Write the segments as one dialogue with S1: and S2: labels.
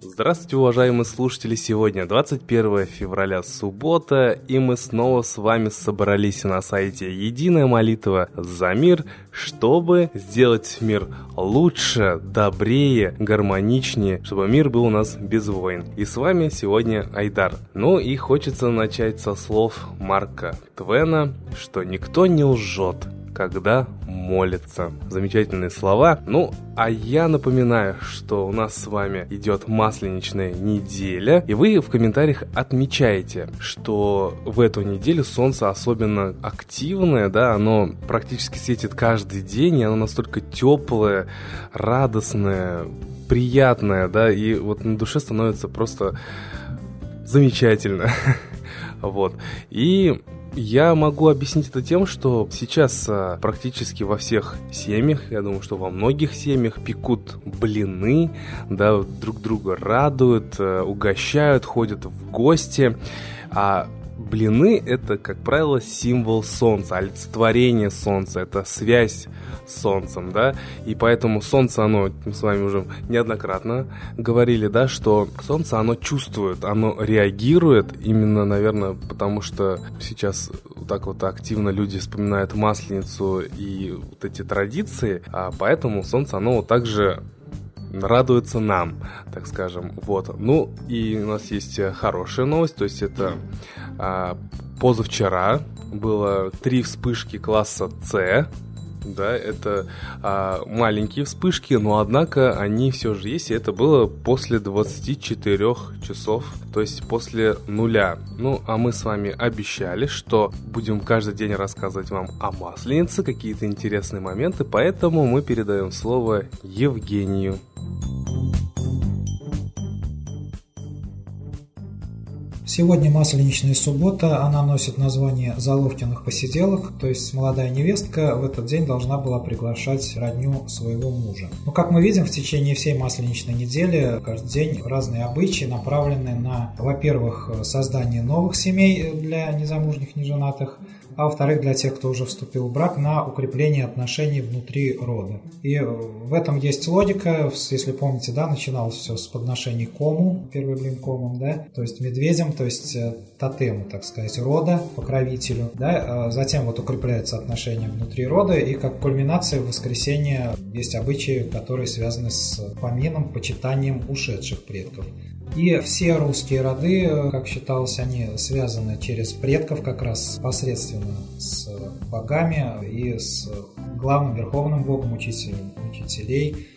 S1: Здравствуйте, уважаемые слушатели! Сегодня 21 февраля, суббота, и мы снова с вами собрались на сайте Единая молитва за мир, чтобы сделать мир лучше, добрее, гармоничнее, чтобы мир был у нас без войн. И с вами сегодня Айдар. Ну и хочется начать со слов Марка Твена, что никто не лжет, когда молится. Замечательные слова. Ну, а я напоминаю, что у нас с вами идет масленичная неделя, и вы в комментариях отмечаете, что в эту неделю солнце особенно активное, да, оно практически светит каждый день, и оно настолько теплое, радостное, приятное, да, и вот на душе становится просто замечательно. Вот. И я могу объяснить это тем, что сейчас а, практически во всех семьях, я думаю, что во многих семьях пекут блины, да, друг друга радуют, а, угощают, ходят в гости. А блины это, как правило, символ солнца, олицетворение солнца, это связь с солнцем, да, и поэтому солнце, оно, мы с вами уже неоднократно говорили, да, что солнце, оно чувствует, оно реагирует, именно, наверное, потому что сейчас вот так вот активно люди вспоминают Масленицу и вот эти традиции, а поэтому солнце, оно вот также радуется нам, так скажем. Вот. Ну, и у нас есть хорошая новость, то есть это а, позавчера было три вспышки класса С, да, это а, маленькие вспышки, но однако они все же есть, и это было после 24 часов, то есть после нуля. Ну, а мы с вами обещали, что будем каждый день рассказывать вам о Масленице, какие-то интересные моменты, поэтому мы передаем слово Евгению.
S2: Сегодня масленичная суббота, она носит название Заловкиных посиделок, то есть молодая невестка в этот день должна была приглашать родню своего мужа. Но как мы видим, в течение всей масленичной недели каждый день разные обычаи направлены на, во-первых, создание новых семей для незамужних, неженатых, а во-вторых, для тех, кто уже вступил в брак, на укрепление отношений внутри рода. И в этом есть логика, если помните, да, начиналось все с подношений кому, первый блин комом, да, то есть медведям, то есть э, тотему, так сказать, рода, покровителю, да, а затем вот укрепляются отношения внутри рода, и как кульминация в воскресенье есть обычаи, которые связаны с помином, почитанием ушедших предков. И все русские роды, как считалось, они связаны через предков как раз посредственно с богами и с главным верховным богом, учителем учителей,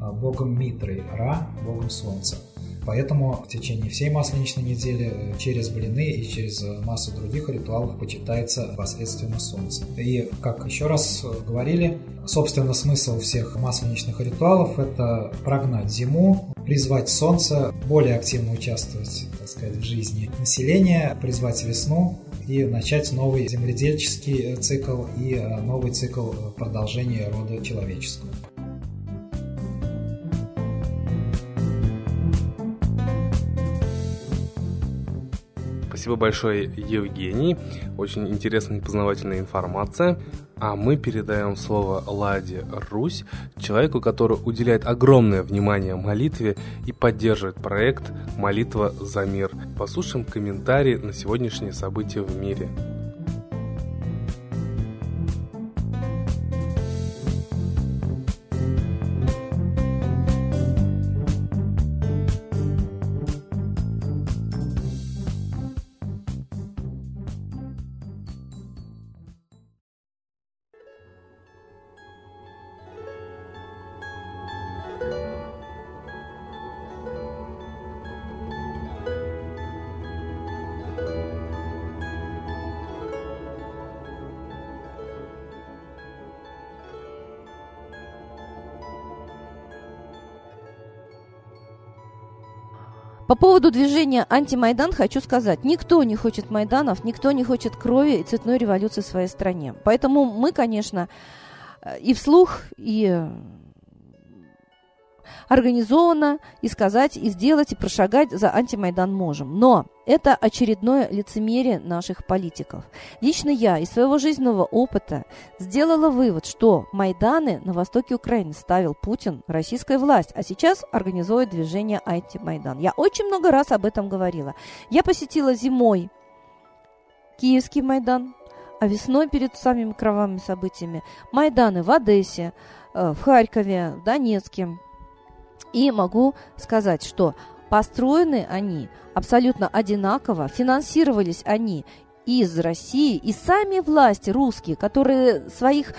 S2: богом Митрой, Ра, богом солнца. Поэтому в течение всей масленичной недели через блины и через массу других ритуалов почитается непосредственно солнце. И, как еще раз говорили, собственно, смысл всех масленичных ритуалов – это прогнать зиму, призвать солнце более активно участвовать, так сказать, в жизни населения, призвать весну и начать новый земледельческий цикл и новый цикл продолжения рода человеческого.
S1: Спасибо большое, Евгений. Очень интересная и познавательная информация. А мы передаем слово Ладе Русь, человеку, который уделяет огромное внимание молитве и поддерживает проект «Молитва за мир». Послушаем комментарии на сегодняшние события в мире.
S3: По поводу движения антимайдан хочу сказать, никто не хочет Майданов, никто не хочет крови и цветной революции в своей стране. Поэтому мы, конечно, э, и вслух, и организованно и сказать, и сделать, и прошагать за антимайдан можем. Но это очередное лицемерие наших политиков. Лично я из своего жизненного опыта сделала вывод, что Майданы на востоке Украины ставил Путин, российская власть, а сейчас организует движение антимайдан. Я очень много раз об этом говорила. Я посетила зимой Киевский Майдан, а весной перед самыми кровавыми событиями Майданы в Одессе, э, в Харькове, в Донецке. И могу сказать, что построены они абсолютно одинаково, финансировались они из России, и сами власти русские, которые своих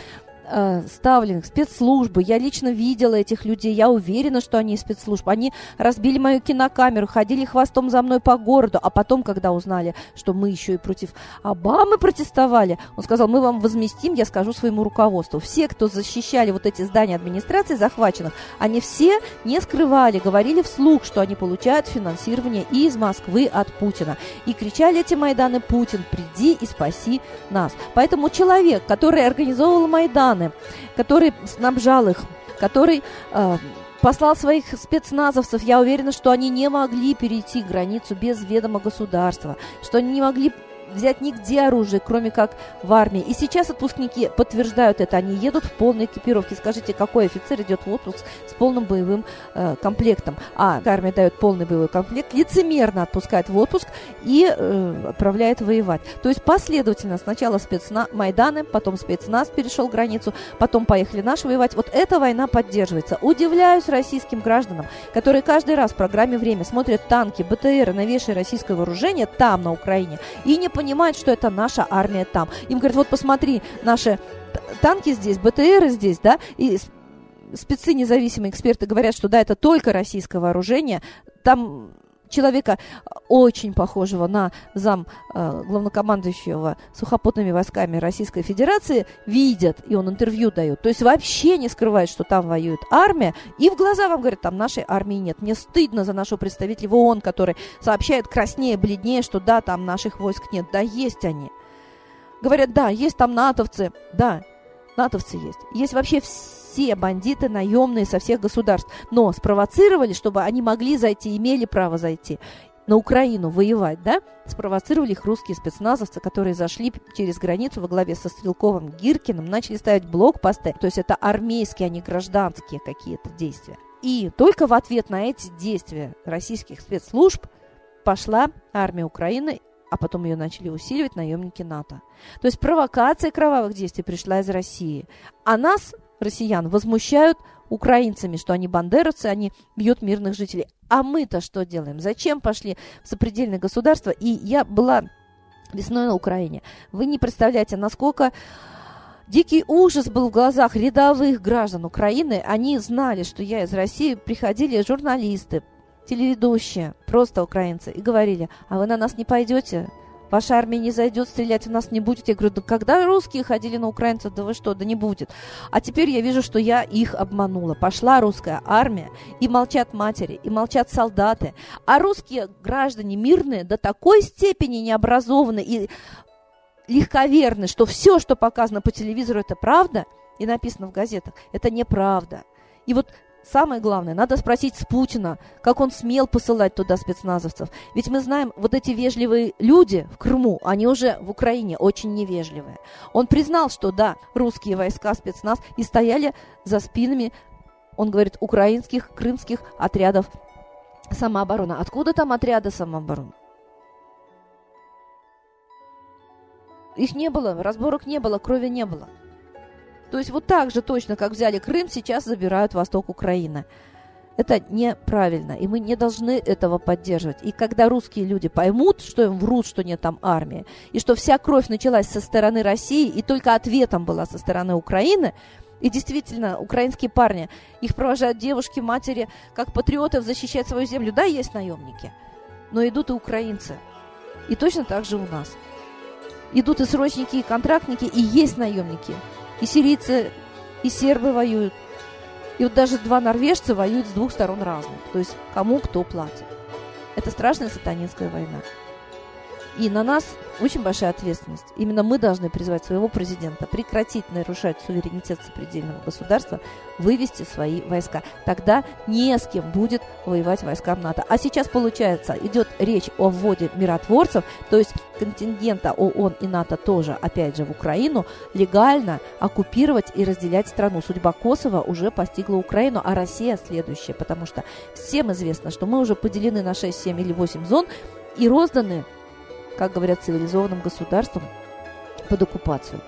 S3: ставленных, спецслужбы. Я лично видела этих людей, я уверена, что они из спецслужб. Они разбили мою кинокамеру, ходили хвостом за мной по городу, а потом, когда узнали, что мы еще и против Обамы протестовали, он сказал, мы вам возместим, я скажу своему руководству. Все, кто защищали вот эти здания администрации захваченных, они все не скрывали, говорили вслух, что они получают финансирование и из Москвы от Путина. И кричали эти Майданы, Путин, приди и спаси нас. Поэтому человек, который организовывал Майдан, Майданы, который снабжал их, который э, послал своих спецназовцев. Я уверена, что они не могли перейти границу без ведома государства, что они не могли взять нигде оружие, кроме как в армии. И сейчас отпускники подтверждают это. Они едут в полной экипировке. Скажите, какой офицер идет в отпуск с полным боевым э, комплектом? А армия дает полный боевой комплект, лицемерно отпускает в отпуск и э, отправляет воевать. То есть последовательно сначала спецназ Майданы, потом спецназ перешел границу, потом поехали наши воевать. Вот эта война поддерживается. Удивляюсь российским гражданам, которые каждый раз в программе «Время» смотрят танки, БТР, новейшее российское вооружение там, на Украине, и не понимают, понимают, что это наша армия там. Им говорят, вот посмотри, наши танки здесь, БТРы здесь, да, и спецы независимые эксперты говорят, что да, это только российское вооружение. Там человека очень похожего на зам э, главнокомандующего сухопутными войсками Российской Федерации видят, и он интервью дает. То есть вообще не скрывает, что там воюет армия, и в глаза вам говорят, там нашей армии нет. Мне стыдно за нашего представителя в ООН, который сообщает краснее, бледнее, что да, там наших войск нет. Да, есть они. Говорят, да, есть там натовцы. Да, натовцы есть. Есть вообще все бандиты наемные со всех государств, но спровоцировали, чтобы они могли зайти, имели право зайти на Украину воевать, да, спровоцировали их русские спецназовцы, которые зашли через границу во главе со Стрелковым Гиркиным, начали ставить блокпосты, то есть это армейские, а не гражданские какие-то действия. И только в ответ на эти действия российских спецслужб пошла армия Украины а потом ее начали усиливать наемники НАТО. То есть провокация кровавых действий пришла из России. А нас россиян возмущают украинцами, что они бандеровцы, они бьют мирных жителей. А мы-то что делаем? Зачем пошли в сопредельное государство? И я была весной на Украине. Вы не представляете, насколько Дикий ужас был в глазах рядовых граждан Украины. Они знали, что я из России. Приходили журналисты, телеведущие, просто украинцы, и говорили, а вы на нас не пойдете? Ваша армия не зайдет, стрелять в нас не будет. Я говорю, да когда русские ходили на украинцев, да вы что, да не будет. А теперь я вижу, что я их обманула. Пошла русская армия, и молчат матери, и молчат солдаты. А русские граждане мирные до такой степени необразованы и легковерны, что все, что показано по телевизору, это правда, и написано в газетах, это неправда. И вот Самое главное, надо спросить с Путина, как он смел посылать туда спецназовцев. Ведь мы знаем, вот эти вежливые люди в Крыму, они уже в Украине очень невежливые. Он признал, что да, русские войска, спецназ, и стояли за спинами, он говорит, украинских, крымских отрядов самообороны. Откуда там отряды самообороны? Их не было, разборок не было, крови не было. То есть вот так же точно, как взяли Крым, сейчас забирают восток Украины. Это неправильно, и мы не должны этого поддерживать. И когда русские люди поймут, что им врут, что нет там армии, и что вся кровь началась со стороны России, и только ответом была со стороны Украины, и действительно, украинские парни, их провожают девушки, матери, как патриотов защищать свою землю. Да, есть наемники, но идут и украинцы. И точно так же у нас. Идут и срочники, и контрактники, и есть наемники. И сирийцы, и сербы воюют. И вот даже два норвежца воюют с двух сторон разных. То есть кому кто платит. Это страшная сатанинская война. И на нас очень большая ответственность. Именно мы должны призвать своего президента прекратить нарушать суверенитет сопредельного государства, вывести свои войска. Тогда не с кем будет воевать войскам НАТО. А сейчас, получается, идет речь о вводе миротворцев, то есть контингента ООН и НАТО тоже, опять же, в Украину, легально оккупировать и разделять страну. Судьба Косово уже постигла Украину, а Россия следующая, потому что всем известно, что мы уже поделены на 6, 7 или 8 зон и розданы как говорят, цивилизованным государством под оккупацию.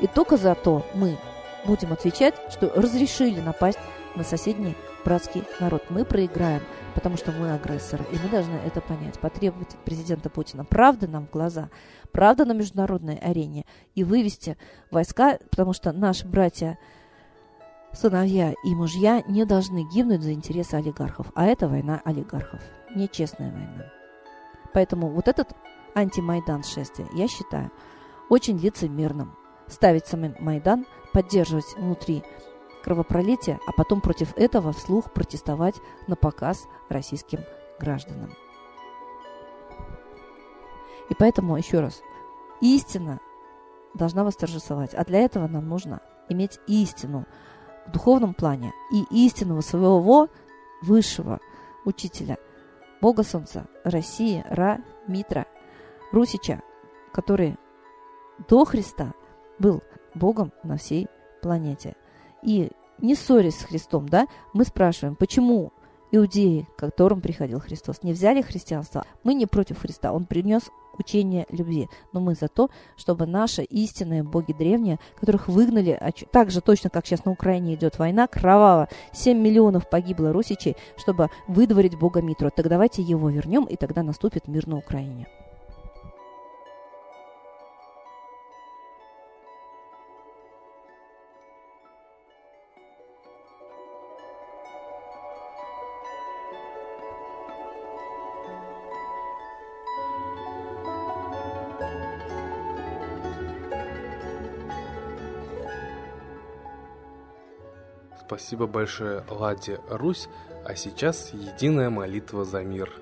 S3: И только за то мы будем отвечать, что разрешили напасть на соседний братский народ. Мы проиграем, потому что мы агрессоры, и мы должны это понять. Потребовать от президента Путина правды нам в глаза, правды на международной арене и вывести войска, потому что наши братья сыновья и мужья не должны гибнуть за интересы олигархов. А это война олигархов, нечестная война. Поэтому вот этот антимайдан шествия, я считаю, очень лицемерным. Ставить самый Майдан, поддерживать внутри кровопролитие, а потом против этого вслух протестовать на показ российским гражданам. И поэтому, еще раз, истина должна восторжествовать. А для этого нам нужно иметь истину в духовном плане и истинного своего высшего учителя, Бога Солнца, России, Ра, Митра, Русича, который до Христа был Богом на всей планете. И не ссорясь с Христом, да, мы спрашиваем, почему иудеи, к которым приходил Христос, не взяли христианство? Мы не против Христа, Он принес учение любви. Но мы за то, чтобы наши истинные боги древние, которых выгнали, так же точно, как сейчас на Украине идет война, кроваво, 7 миллионов погибло русичей, чтобы выдворить бога Митру. Так давайте его вернем, и тогда наступит мир на Украине.
S1: Спасибо большое Ладе Русь, а сейчас единая молитва за мир –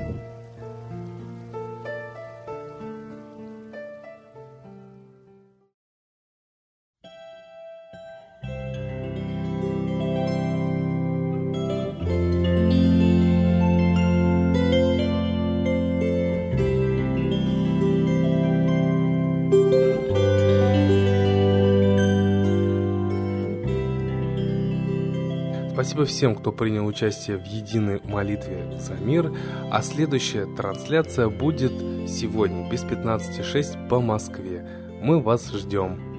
S1: Спасибо всем, кто принял участие в единой молитве за мир, а следующая трансляция будет сегодня без 15.06 по Москве. Мы вас ждем.